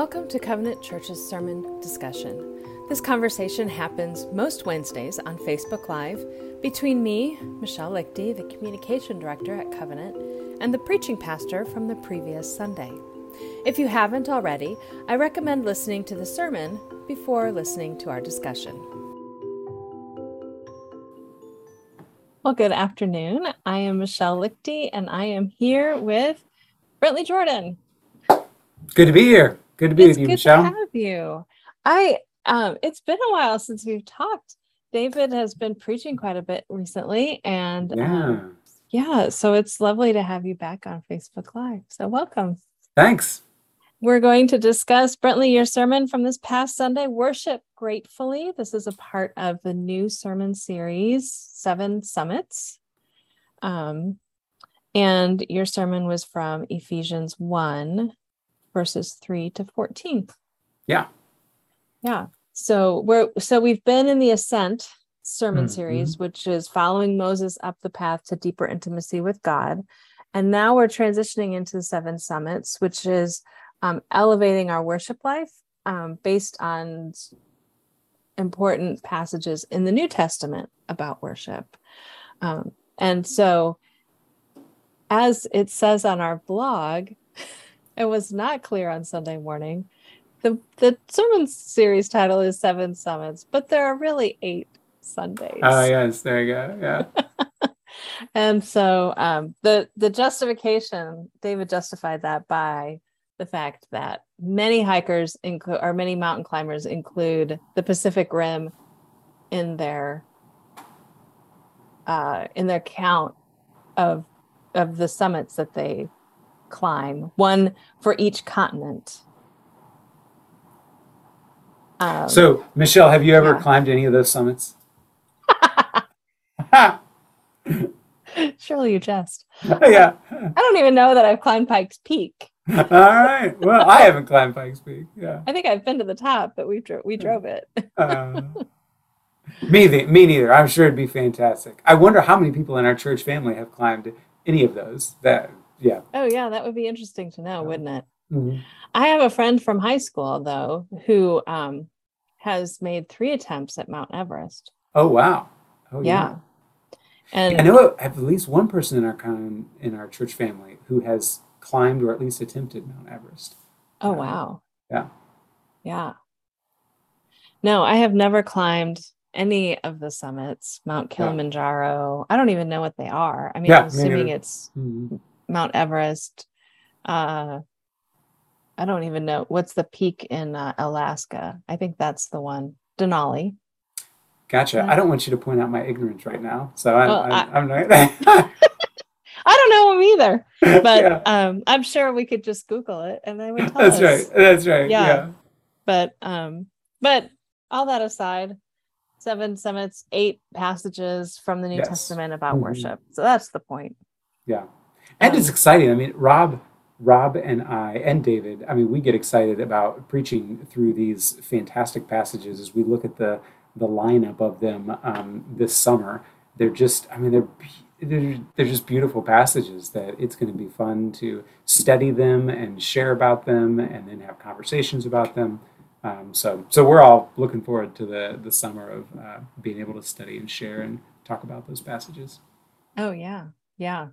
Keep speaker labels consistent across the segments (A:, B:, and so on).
A: Welcome to Covenant Church's sermon discussion. This conversation happens most Wednesdays on Facebook Live between me, Michelle Lichty, the communication director at Covenant, and the preaching pastor from the previous Sunday. If you haven't already, I recommend listening to the sermon before listening to our discussion. Well, good afternoon. I am Michelle Lichty, and I am here with Brentley Jordan.
B: Good to be here. Good to be
A: it's
B: with you,
A: good
B: Michelle.
A: to have you. I um, it's been a while since we've talked. David has been preaching quite a bit recently, and
B: yeah.
A: um, yeah, so it's lovely to have you back on Facebook Live. So welcome.
B: Thanks.
A: We're going to discuss Brentley your sermon from this past Sunday, worship gratefully. This is a part of the new sermon series, Seven Summits. Um, and your sermon was from Ephesians 1, verses 3 to 14.
B: Yeah.
A: Yeah. So we're so we've been in the Ascent sermon
B: Mhm.
A: series, which is following Moses up the path to deeper intimacy with God. And now we're transitioning into the seven summits, which is um, elevating our worship life um, based on important passages in the New Testament about worship. Um, and so, as it says on our blog, it was not clear on Sunday morning. The, the sermon series title is Seven Summits, but there are really eight Sundays.
B: Oh yes, there you go. Yeah.
A: and so um, the the justification david justified that by the fact that many hikers include or many mountain climbers include the pacific rim in their uh, in their count of of the summits that they climb one for each continent um,
B: So, Michelle, have you ever
A: yeah.
B: climbed any of those summits?
A: surely you jest
B: yeah.
A: i don't even know that i've climbed pikes peak
B: All right. Well, I haven't climbed Pikes Peak. Yeah.
A: I think I've been to the top, but we dro- we drove it.
B: Uh, me, the, me neither. I'm sure it'd be fantastic. I wonder how many people in our church family have climbed any of those. That yeah.
A: oh yeah, that would be interesting to know,
B: Yeah.
A: wouldn't it?
B: Mhm.
A: I have a friend from high school though who um, has made three attempts at Mount Everest.
B: Oh wow. Oh
A: yeah. And
B: I know of at least one person in our con in our church family who has climbed or at least attempted Mount Everest.
A: oh wow.
B: yeah.
A: Yeah. No, I have never climbed any of the summits, Mount
B: Yeah.
A: Kilimanjaro. I don't even know what they are. I mean,
B: Yeah,
A: I'm assuming it's
B: Mhm.
A: Mount Everest. Uh, I don't even know what's the peak in uh, Alaska. I think that's the one, Denali.
B: Gotcha. I don't want you to point out my ignorance right now, so I,
A: Well,
B: I, I'm not.
A: I don't know them either, but
B: yeah,
A: um, I'm sure we could just Google it and they would tell
B: that's
A: us.
B: right. That's right.
A: Yeah.
B: Yeah.
A: But um, but all that aside, seven summits, eight passages from the New
B: Yes.
A: Testament about
B: Mhm.
A: worship. So that's the point.
B: Yeah. And it's
A: Um,
B: exciting. I mean, Rob, Rob and I and David, I mean, we get excited about preaching through these fantastic passages as we look at the the lineup of them um, this summer. They're just, I mean, they're they're, they're just beautiful passages that it's going to be fun to study them and share about them and then have conversations about them. Um, so, so we're all looking forward to the the summer of uh, being able to study and share and talk about those passages.
A: Oh yeah, yeah.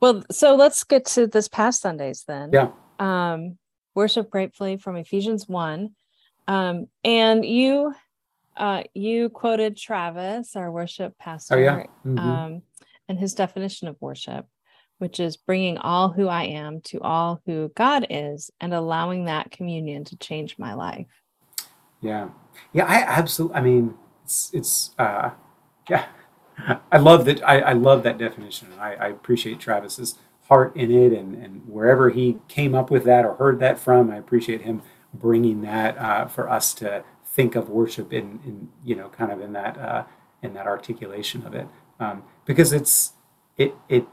A: Well, so let's get to this past Sundays then.
B: Yeah.
A: Um, worship gratefully from Ephesians one, um, and you, uh, you quoted Travis, our worship pastor,
B: Oh yeah. Mhm.
A: um, and his definition of worship, which is bringing all who I am to all who God is, and allowing that communion to change my life.
B: Yeah, yeah, I absolutely. I mean, it's it's. Uh, yeah, I love that. I, I love that definition. I, I appreciate Travis's heart in it, and and wherever he came up with that or heard that from, I appreciate him bringing that uh, for us to think of worship in in you know kind of in that uh, in that articulation of it, um, because it's it it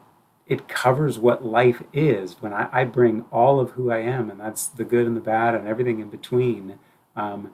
B: it covers what life is when I, I bring all of who I am, and that's the good and the bad and everything in between. Um,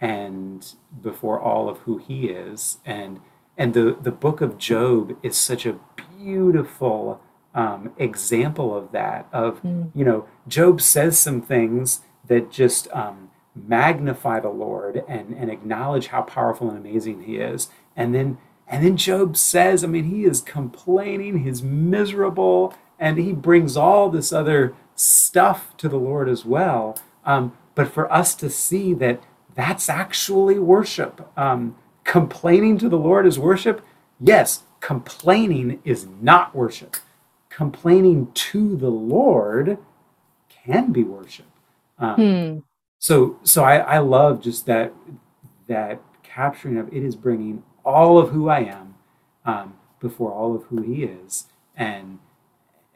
B: and before all of who he is and and the the book of job is such a beautiful um, example of that of
A: Mm.
B: you know job says some things that just um, magnify the Lord and, and acknowledge how powerful and amazing He is. And then and then Job says, I mean, he is complaining, he's miserable, and he brings all this other stuff to the Lord as well. Um, but for us to see that that's actually worship. Um, complaining to the Lord is worship. Yes, complaining is not worship. Complaining to the Lord can be worship. Um, hmm. So, so I, I love just that that capturing of it is bringing all of who I am um, before all of who He is, and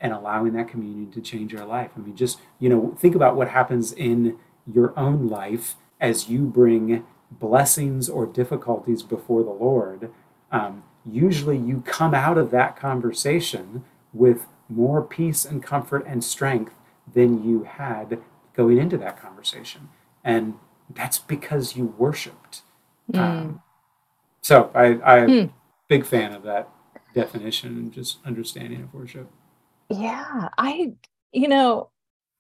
B: and allowing that communion to change our life. I mean, just you know, think about what happens in your own life as you bring blessings or difficulties before the Lord. Um, usually, you come out of that conversation with more peace and comfort and strength than you had going into that conversation, and that's because you worshipped. Mm. Um, so I, I'm hmm. big fan of that definition and just understanding of worship.
A: Yeah, I, you know,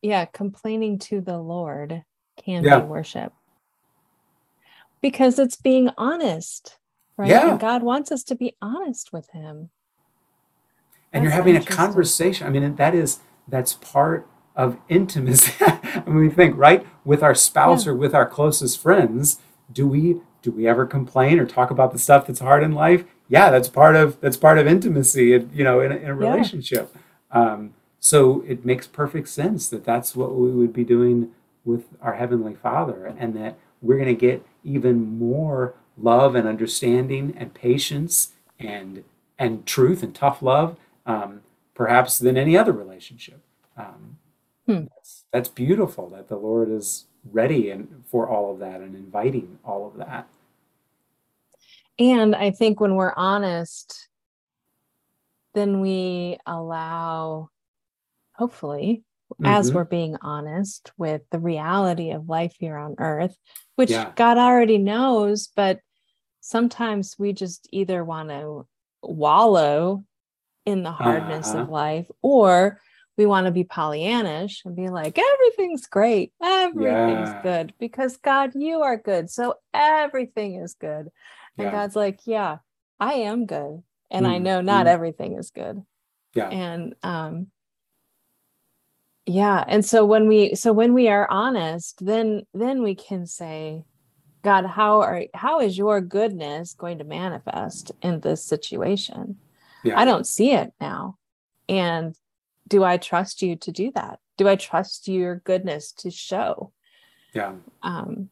A: yeah, complaining to the Lord can yeah. be worship because it's being honest, right? Yeah. And God wants us to be honest with Him.
B: And That's you're having a conversation. I mean, that is that's part of intimacy. I mean, we think right with our spouse yeah. or with our closest friends. Do we do we ever complain or talk about the stuff that's hard in life? Yeah, that's part of that's part of intimacy. You know, in a, in a relationship. Yeah. Um, so it makes perfect sense that that's what we would be doing with our heavenly Father, and that we're going to get even more love and understanding and patience and and truth and tough love, um, perhaps than any other relationship. Um, hmm. that's, that's beautiful that the Lord is ready and for all of that and inviting all of that.
A: And I think when we're honest, then we allow, hopefully, mm-hmm. as we're being honest with the reality of life here on earth, which yeah. God already knows, but sometimes we just either want to wallow in the hardness uh-huh. of life or we want to be Pollyannish and be like, everything's great, everything's yeah. good because God, you are good. So everything is good. And yeah. God's like, yeah, I am good. And mm I know not mm everything is good.
B: Yeah.
A: And um yeah, and so when we so when we are honest, then then we can say, God, how are how is your goodness going to manifest in this situation? Yeah. I don't see it now. And do I trust you to do that? Do I trust your goodness to show?
B: Yeah. Um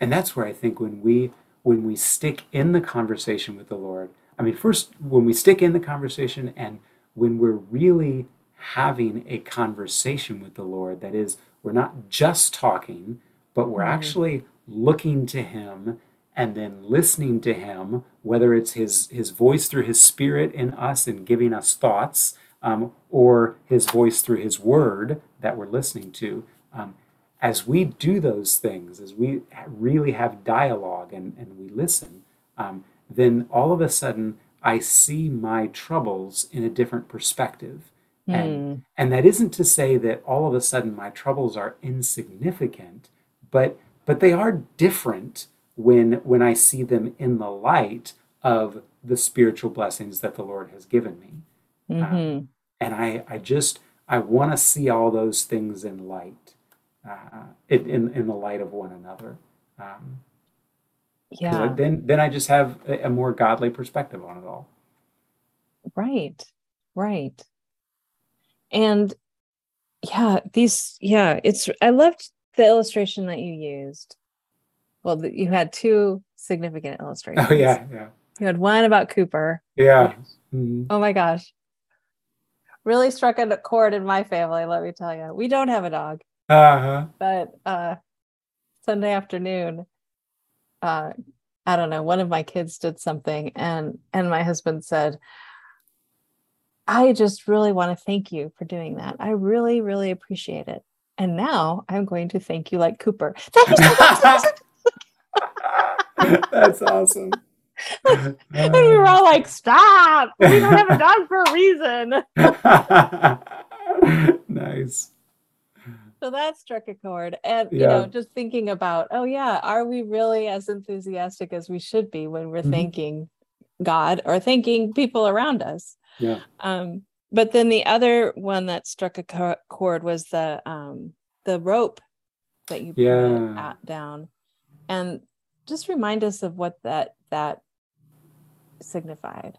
B: and that's where I think when we when we stick in the conversation with the Lord, I mean, first, when we stick in the conversation and when we're really having a conversation with the Lord, that is, we're not just talking, but we're mm-hmm. actually looking to Him and then listening to Him, whether it's His, his voice through His Spirit in us and giving us thoughts, um, or His voice through His Word that we're listening to. Um, as we do those things, as we really have dialogue and, and we listen, um, then all of a sudden I see my troubles in a different perspective. Mm. And, hmm. and that isn't to say that all of a sudden my troubles are insignificant, but but they are different when when I see them in the light of the spiritual blessings that the Lord has given me. Mm-hmm. Um, and I, I just I want to see all those things in light uh, in in the light of one another. Um,
A: yeah.
B: Then then I just have a, a more godly perspective on it all.
A: Right. Right. And yeah, these yeah, it's I loved the illustration that you used. Well, you had two significant illustrations.
B: Oh yeah, yeah.
A: You had one about Cooper.
B: Yeah.
A: Mm-hmm. Oh my gosh. Really struck a chord in my family, let me tell you. We don't have a dog.
B: Uh-huh.
A: But uh Sunday afternoon, uh, I don't know, one of my kids did something and and my husband said, I just really want to thank you for doing that. I really, really appreciate it. And now I'm going to thank you like Cooper. Thank you so much.
B: That's awesome.
A: and we were all like, stop. We don't have a dog for a reason.
B: nice.
A: so that struck a chord and you know just thinking about oh yeah are we really as enthusiastic as we should be when we're mm-hmm. thanking god or thanking people around us
B: yeah
A: um but then the other one that struck a chord was the um the rope that you
B: yeah.
A: put down and just remind us of what that that signified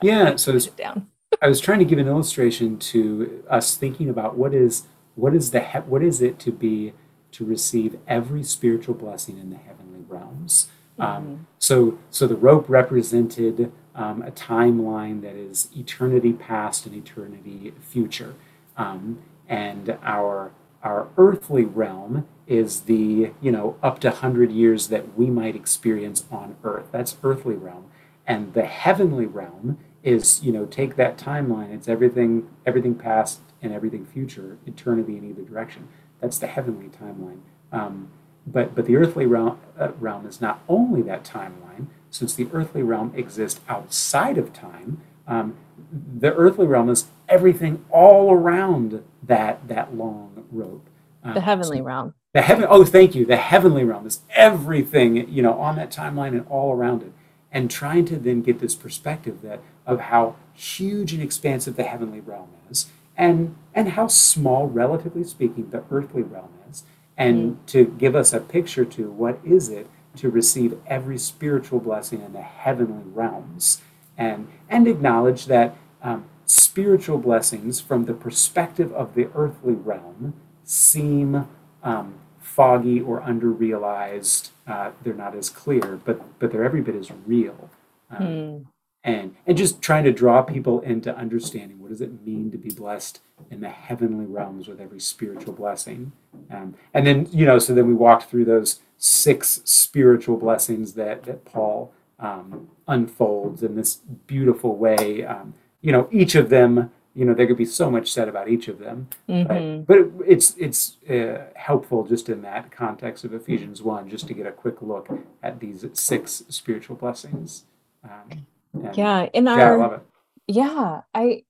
B: yeah so down I was trying to give an illustration to us thinking about what is what is the what is it to be to receive every spiritual blessing in the heavenly realms. Um, mm-hmm. Um, so so the rope represented um, a timeline that is eternity past and eternity future, um, and our our earthly realm is the you know up to hundred years that we might experience on earth. That's earthly realm, and the heavenly realm is you know take that timeline. It's everything everything past and everything future eternity in either direction. That's the heavenly timeline. Um, but but the earthly realm, uh, realm is not only that timeline since the earthly realm exists outside of time um, the earthly realm is everything all around that that long rope.
A: Um, the heavenly so realm.
B: the heaven oh thank you. The heavenly realm is everything you know on that timeline and all around it. And trying to then get this perspective that of how huge and expansive the heavenly realm is and and how small relatively speaking the earthly realm is and mm-hmm. to give us a picture to what is it to receive every spiritual blessing in the heavenly realms and and acknowledge that um, spiritual blessings from the perspective of the earthly realm seem um, foggy or underrealized. Uh, they're not as clear, but but they're every bit as real. Um, mm. And and just trying to draw people into understanding what does it mean to be blessed in the heavenly realms with every spiritual blessing. Um, and then you know, so then we walked through those six spiritual blessings that that Paul um, unfolds in this beautiful way. Um, you know, each of them you know there could be so much said about each of them mm-hmm. but, but it, it's it's uh, helpful just in that context of ephesians 1 just to get a quick look at these six spiritual blessings
A: um, yeah in our yeah, I love it. yeah i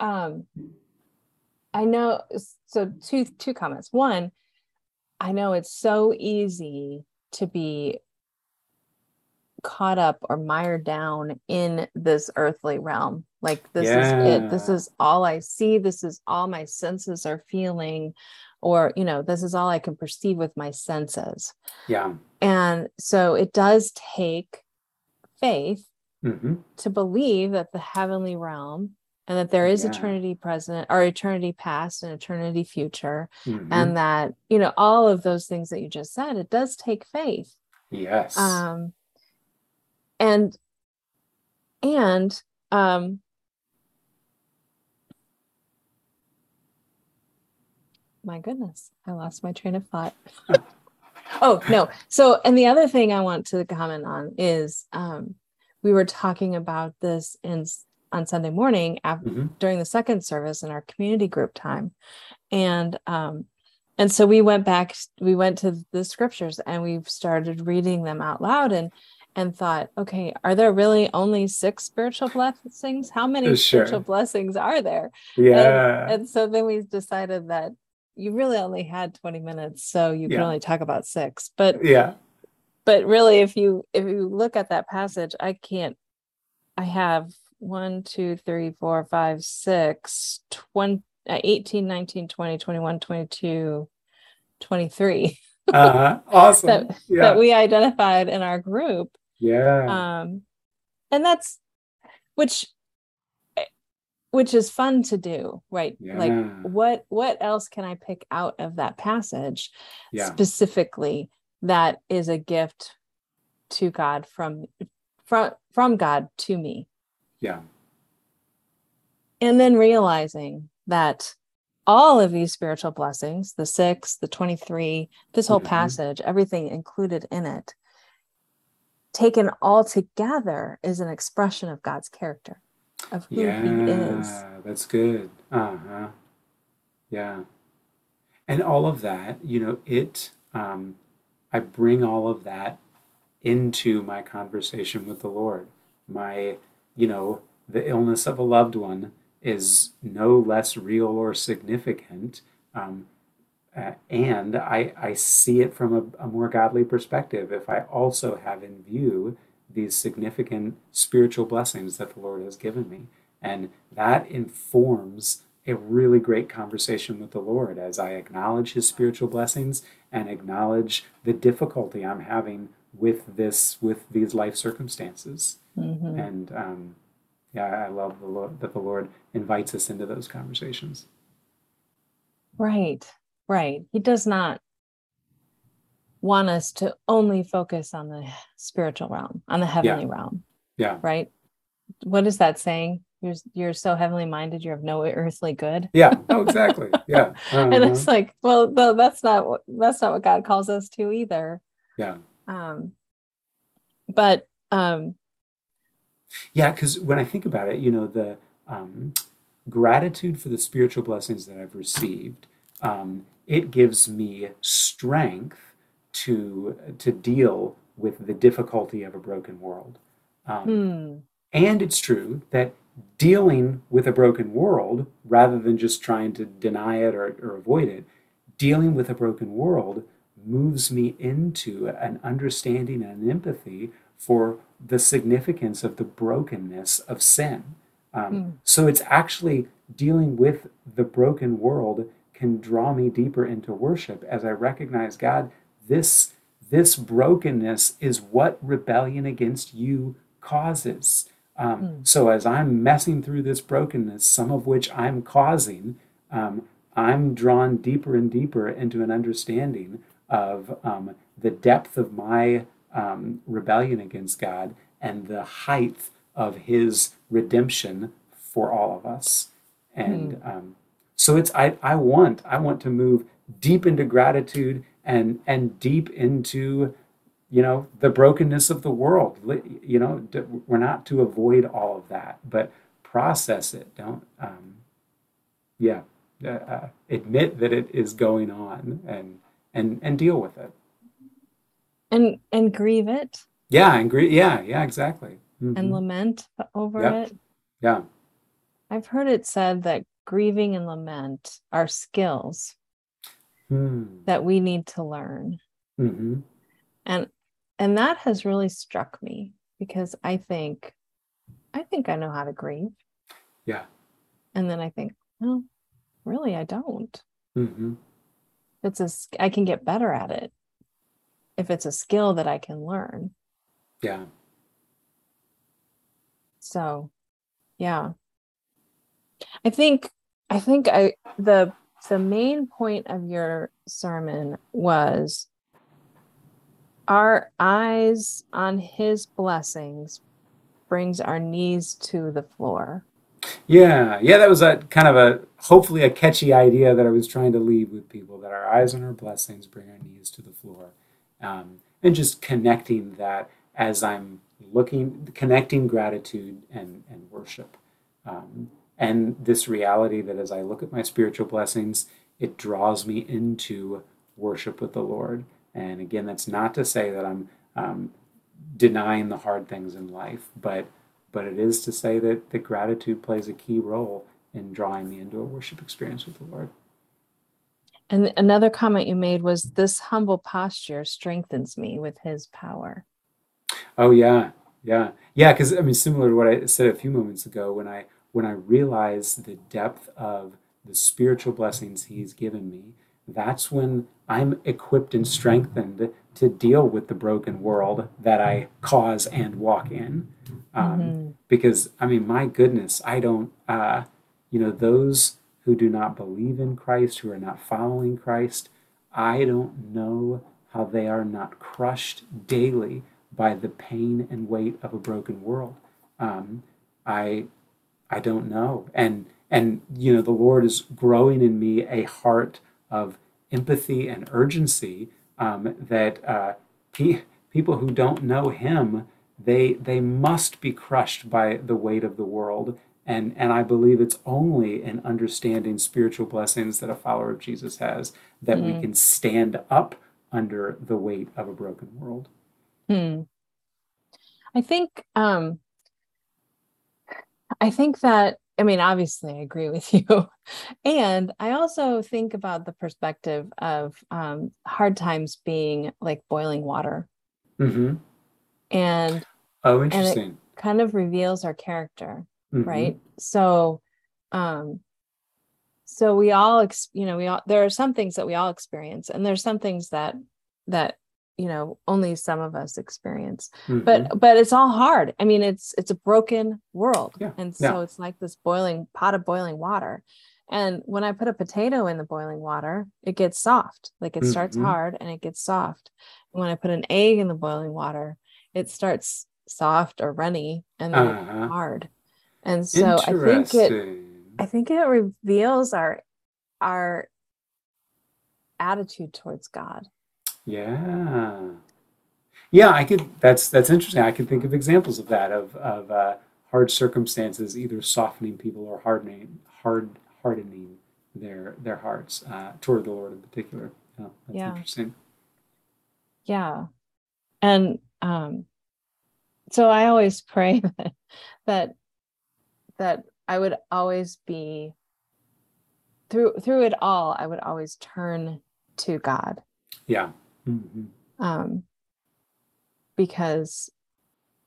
A: um i know so two two comments one i know it's so easy to be caught up or mired down in this earthly realm. Like this yeah. is it. This is all i see. This is all my senses are feeling or you know this is all i can perceive with my senses.
B: Yeah.
A: And so it does take faith
B: mm-hmm.
A: to believe that the heavenly realm and that there is yeah. eternity present or eternity past and eternity future mm-hmm. and that you know all of those things that you just said it does take faith
B: yes
A: um and and um my goodness i lost my train of thought oh no so and the other thing i want to comment on is um we were talking about this in on sunday morning after, mm-hmm. during the second service in our community group time and um and so we went back we went to the scriptures and we started reading them out loud and and thought, okay, are there really only six spiritual blessings? How many sure. spiritual blessings are there?
B: Yeah.
A: And, and, so then we decided that you really only had 20 minutes, so you yeah. can only talk about six. But
B: yeah.
A: But really, if you if you look at that passage, I can't I have one, two, three, four, five, six, 20, uh, 18, 19, 20, 21, 22, 23.
B: uh-huh. Awesome.
A: that, yeah. that we identified in our group
B: yeah.
A: Um, and that's which which is fun to do, right? Yeah. Like what what else can I pick out of that passage yeah. specifically that is a gift to God from from from God to me?
B: Yeah.
A: And then realizing that all of these spiritual blessings, the six, the 23, this whole mm-hmm. passage, everything included in it, taken all together is an expression of God's character, of who
B: yeah,
A: He is.
B: That's good. Uh huh. Yeah. And all of that, you know, it, um, I bring all of that into my conversation with the Lord. My, you know, the illness of a loved one is no less real or significant um, uh, and I, I see it from a, a more godly perspective if I also have in view these significant spiritual blessings that the Lord has given me. And that informs a really great conversation with the Lord as I acknowledge his spiritual blessings and acknowledge the difficulty I'm having with this with these life circumstances. Mm-hmm. And um, yeah, I love the Lord, that the Lord invites us into those conversations.
A: Right, right. He does not want us to only focus on the spiritual realm, on the heavenly
B: yeah.
A: realm.
B: Yeah.
A: Right. What is that saying? You're you're so heavenly minded, you're of no earthly good.
B: Yeah. Oh, exactly. Yeah.
A: Uh-huh. and it's like, well, no, that's not what that's not what God calls us to either.
B: Yeah.
A: Um. But um.
B: Yeah, because when I think about it, you know, the um, gratitude for the spiritual blessings that I've received, um, it gives me strength to to deal with the difficulty of a broken world. Um,
A: mm.
B: And it's true that dealing with a broken world, rather than just trying to deny it or, or avoid it, dealing with a broken world moves me into an understanding and an empathy for the significance of the brokenness of sin. Um, mm. So it's actually dealing with the broken world can draw me deeper into worship as I recognize God, this, this brokenness is what rebellion against you causes. Um, mm. So as I'm messing through this brokenness, some of which I'm causing, um, I'm drawn deeper and deeper into an understanding of um, the depth of my um, rebellion against God and the height of His redemption for all of us. And mm. so it's I, I want I want to move deep into gratitude and and deep into you know the brokenness of the world you know we're not to avoid all of that but process it don't um, yeah uh, uh, admit that it is going on and and and deal with it
A: and and grieve it
B: yeah and grieve yeah yeah exactly
A: mm-hmm. and lament over
B: yep.
A: it
B: yeah
A: i've heard it said that grieving and lament are skills
B: hmm.
A: that we need to learn
B: mm-hmm.
A: and and that has really struck me because i think i think i know how to grieve
B: yeah
A: and then i think well really i don't
B: mm-hmm.
A: It's a i can get better at it if it's a skill that i can learn.
B: Yeah.
A: So yeah. I think i think i the the main point of your sermon was our eyes on his blessings brings our knees to the floor.
B: Yeah, yeah, that was a kind of a hopefully a catchy idea that I was trying to leave with people that our eyes on our blessings bring our knees to the floor. Um, and just connecting that as I'm looking, connecting gratitude and, and worship. Um, and this reality that as I look at my spiritual blessings, it draws me into worship with the Lord. And again, that's not to say that I'm um, denying the hard things in life, but but it is to say that the gratitude plays a key role in drawing me into a worship experience with the Lord.
A: And another comment you made was this humble posture strengthens me with his power.
B: Oh yeah. Yeah. Yeah, cuz I mean similar to what I said a few moments ago when I when I realize the depth of the spiritual blessings he's given me, that's when I'm equipped and strengthened to deal with the broken world that I cause and walk in. Um, mm-hmm. Because, I mean, my goodness, I don't, uh, you know, those who do not believe in Christ, who are not following Christ, I don't know how they are not crushed daily by the pain and weight of a broken world. Um, I, I don't know. And, and, you know, the Lord is growing in me a heart of empathy and urgency um, that uh, pe- people who don't know him they they must be crushed by the weight of the world and and I believe it's only in understanding spiritual blessings that a follower of Jesus has that mm. we can stand up under the weight of a broken world.
A: Mm. I think um, I think that I mean, obviously, I agree with you. and I also think about the perspective of um, hard times being like boiling water.
B: Mm-hmm.
A: And
B: Oh,
A: and it
B: interesting.
A: kind of reveals our character,
B: Mhm.
A: right? So, um, so we all, ex- you know, we all there are some things that we all experience, and there's some things that that you know only some of us experience
B: Mhm.
A: but but it's all hard i mean it's it's a broken world
B: Yeah,
A: and
B: yeah.
A: so it's like this boiling pot of boiling water and when i put a potato in the boiling water it gets soft like it starts
B: Mhm.
A: hard and it gets soft and when i put an egg in the boiling water it starts soft or runny and then
B: Uh-huh.
A: hard and so i think it i think it reveals our our attitude towards god
B: Yeah. Yeah, I could that's that's interesting. I could think of examples of that of of uh, hard circumstances either softening people or hardening hard hardening their their hearts uh, toward the Lord in particular. Yeah, that's
A: Yeah.
B: interesting.
A: yeah and um so i always pray that that that i would always be through through it all i would always turn to god
B: Yeah. hmm
A: um because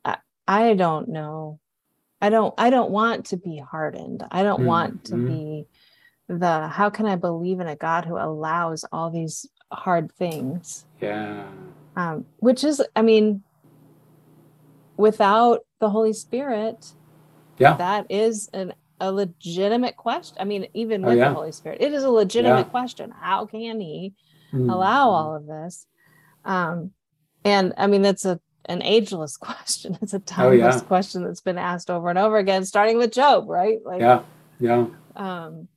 A: i i don't know i don't i don't want to be hardened i don't want to
B: Mhm.
A: be the how can i believe in a god who allows all these hard things
B: Yeah.
A: um, which is i mean without the holy spirit
B: Yeah.
A: that is an a legitimate question i mean even
B: Oh,
A: with
B: yeah.
A: the holy spirit it is a legitimate
B: Yeah.
A: question how can he
B: Mhm.
A: allow all of this um and i mean that's a an ageless question it's a
B: Oh, yeah.
A: timeless question that's been asked over and over again starting with job right like
B: Yeah. Yeah.
A: um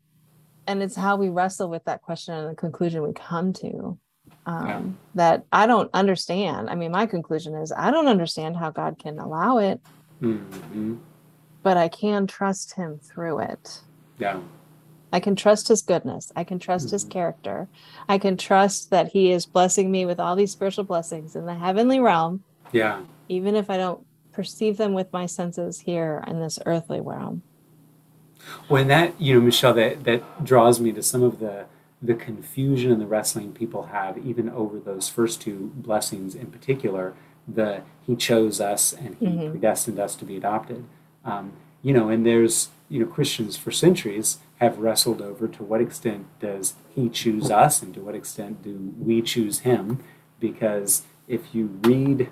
A: and it's how we wrestle with that question and the conclusion we come to um
B: Yeah.
A: that i don't understand i mean my conclusion is i don't understand how god can allow it
B: hmm
A: but i can trust him through it
B: Yeah.
A: i can trust his goodness i can trust his
B: Mhm.
A: character i can trust that he is blessing me with all these spiritual blessings in the heavenly realm
B: Yeah.
A: even if i don't perceive them with my senses here in this earthly realm
B: When that, you know, Michelle, that, that draws me to some of the the confusion and the wrestling people have, even over those first two blessings in particular. The He chose us and He
A: Mhm.
B: predestined us to be adopted. Um, you know, and there's you know Christians for centuries have wrestled over to what extent does He choose us and to what extent do we choose Him? Because if you read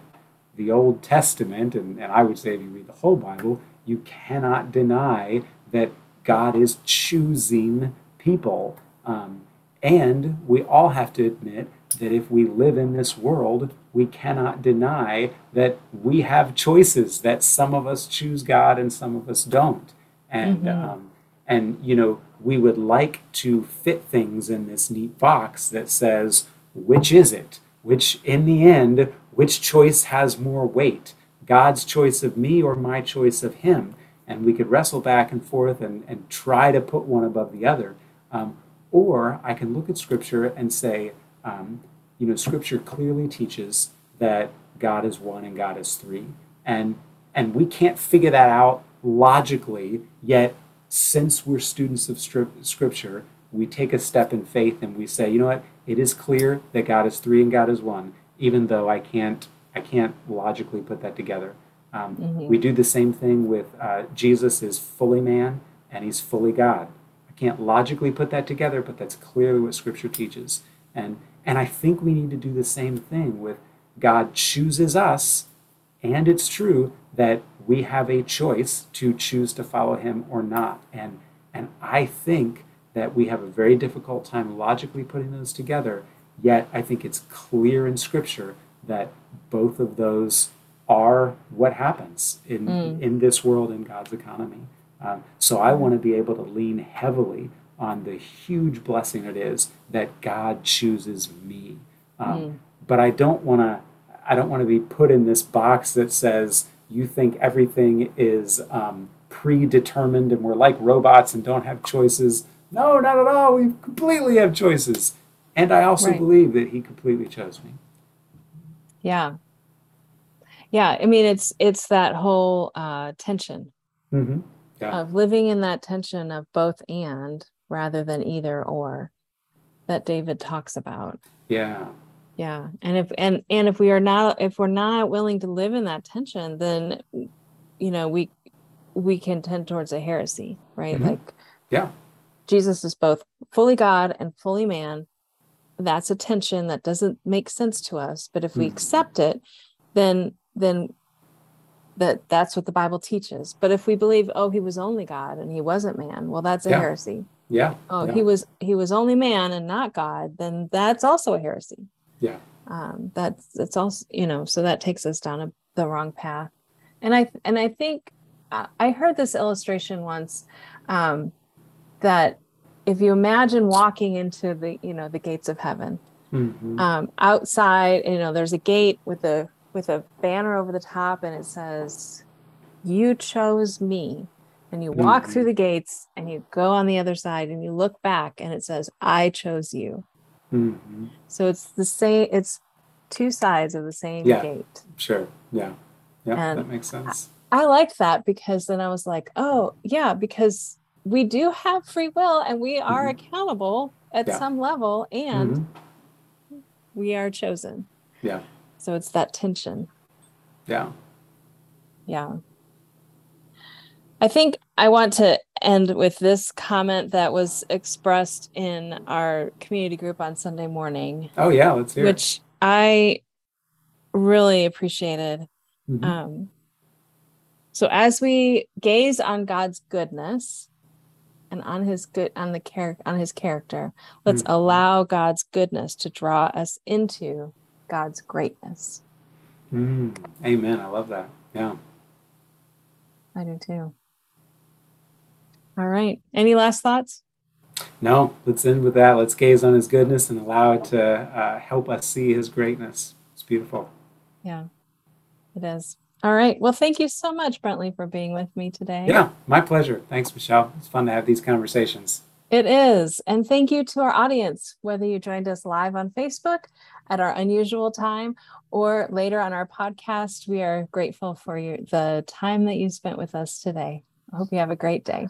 B: the Old Testament, and, and I would say if you read the whole Bible, you cannot deny that God is choosing people. Um, and we all have to admit that if we live in this world, we cannot deny that we have choices, that some of us choose God and some of us don't. And,
A: Mhm.
B: um, and you know, we would like to fit things in this neat box that says, which is it? Which, in the end, which choice has more weight? God's choice of me or my choice of him? And we could wrestle back and forth and, and try to put one above the other. Um, or I can look at Scripture and say, um, you know, Scripture clearly teaches that God is one and God is three. And, and we can't figure that out logically, yet, since we're students of Scripture, we take a step in faith and we say, you know what, it is clear that God is three and God is one, even though I can't, I can't logically put that together. Um,
A: Mhm.
B: We do the same thing with uh, Jesus is fully man and he's fully God. I can't logically put that together, but that's clearly what Scripture teaches. And and I think we need to do the same thing with God chooses us, and it's true that we have a choice to choose to follow Him or not. And and I think that we have a very difficult time logically putting those together. Yet I think it's clear in Scripture that both of those are what happens in
A: Mm.
B: in this world in God's economy. Um, so I want to be able to lean heavily on the huge blessing it is that God chooses me. Um,
A: Mm.
B: But I don't want to. I don't want to be put in this box that says you think everything is um, predetermined and we're like robots and don't have choices. No, not at all. We completely have choices. And I also
A: Right.
B: believe that He completely chose me.
A: yeah yeah i mean it's it's that whole uh tension
B: hmm Yeah.
A: of living in that tension of both and rather than either or that David talks about.
B: Yeah.
A: Yeah. And if and and if we are not if we're not willing to live in that tension, then you know, we we can tend towards a heresy, right?
B: Mhm.
A: Like
B: Yeah.
A: Jesus is both fully God and fully man. That's a tension that doesn't make sense to us. But if we
B: Mhm.
A: accept it, then then that that's what the Bible teaches. But if we believe, oh, he was only God and he wasn't man, well, that's a
B: Yeah.
A: heresy.
B: Yeah.
A: Oh,
B: yeah.
A: he was he was only man and not God, then that's also a heresy.
B: Yeah.
A: Um, that's that's also you know, so that takes us down a, the wrong path. And I and I think uh, I heard this illustration once um, that if you imagine walking into the you know the gates of heaven,
B: Mhm.
A: um, outside you know there's a gate with a with a banner over the top and it says you chose me and you walk
B: Mhm.
A: through the gates and you go on the other side and you look back and it says i chose you
B: Mhm.
A: so it's the same it's two sides of the same
B: Yeah.
A: gate
B: Sure. Yeah. Yeah.
A: And
B: that makes sense.
A: i liked that because then i was like oh yeah because we do have free will and we are
B: Mhm.
A: accountable at
B: Yeah.
A: some level and
B: Mhm.
A: we are chosen
B: Yeah.
A: so it's that tension
B: Yeah.
A: Yeah. I think I want to end with this comment that was expressed in our community group on Sunday morning,
B: Oh yeah. Let's hear. it.
A: which I really appreciated.
B: Mhm.
A: Um, so as we gaze on God's goodness and on his good on the character on his character, let's
B: Mhm.
A: allow God's goodness to draw us into God's greatness.
B: Mm. Amen. I love that. Yeah.
A: I do too. All right. Any last thoughts?
B: No, let's end with that. Let's gaze on His goodness and allow it to uh, help us see His greatness. It's beautiful.
A: Yeah, it is. All right. Well, thank you so much, Brentley, for being with me today.
B: Yeah, my pleasure. Thanks, Michelle. It's fun to have these conversations.
A: It is. And thank you to our audience, whether you joined us live on Facebook at our unusual time or later on our podcast. We are grateful for you, the time that you spent with us today. I hope you have a great day.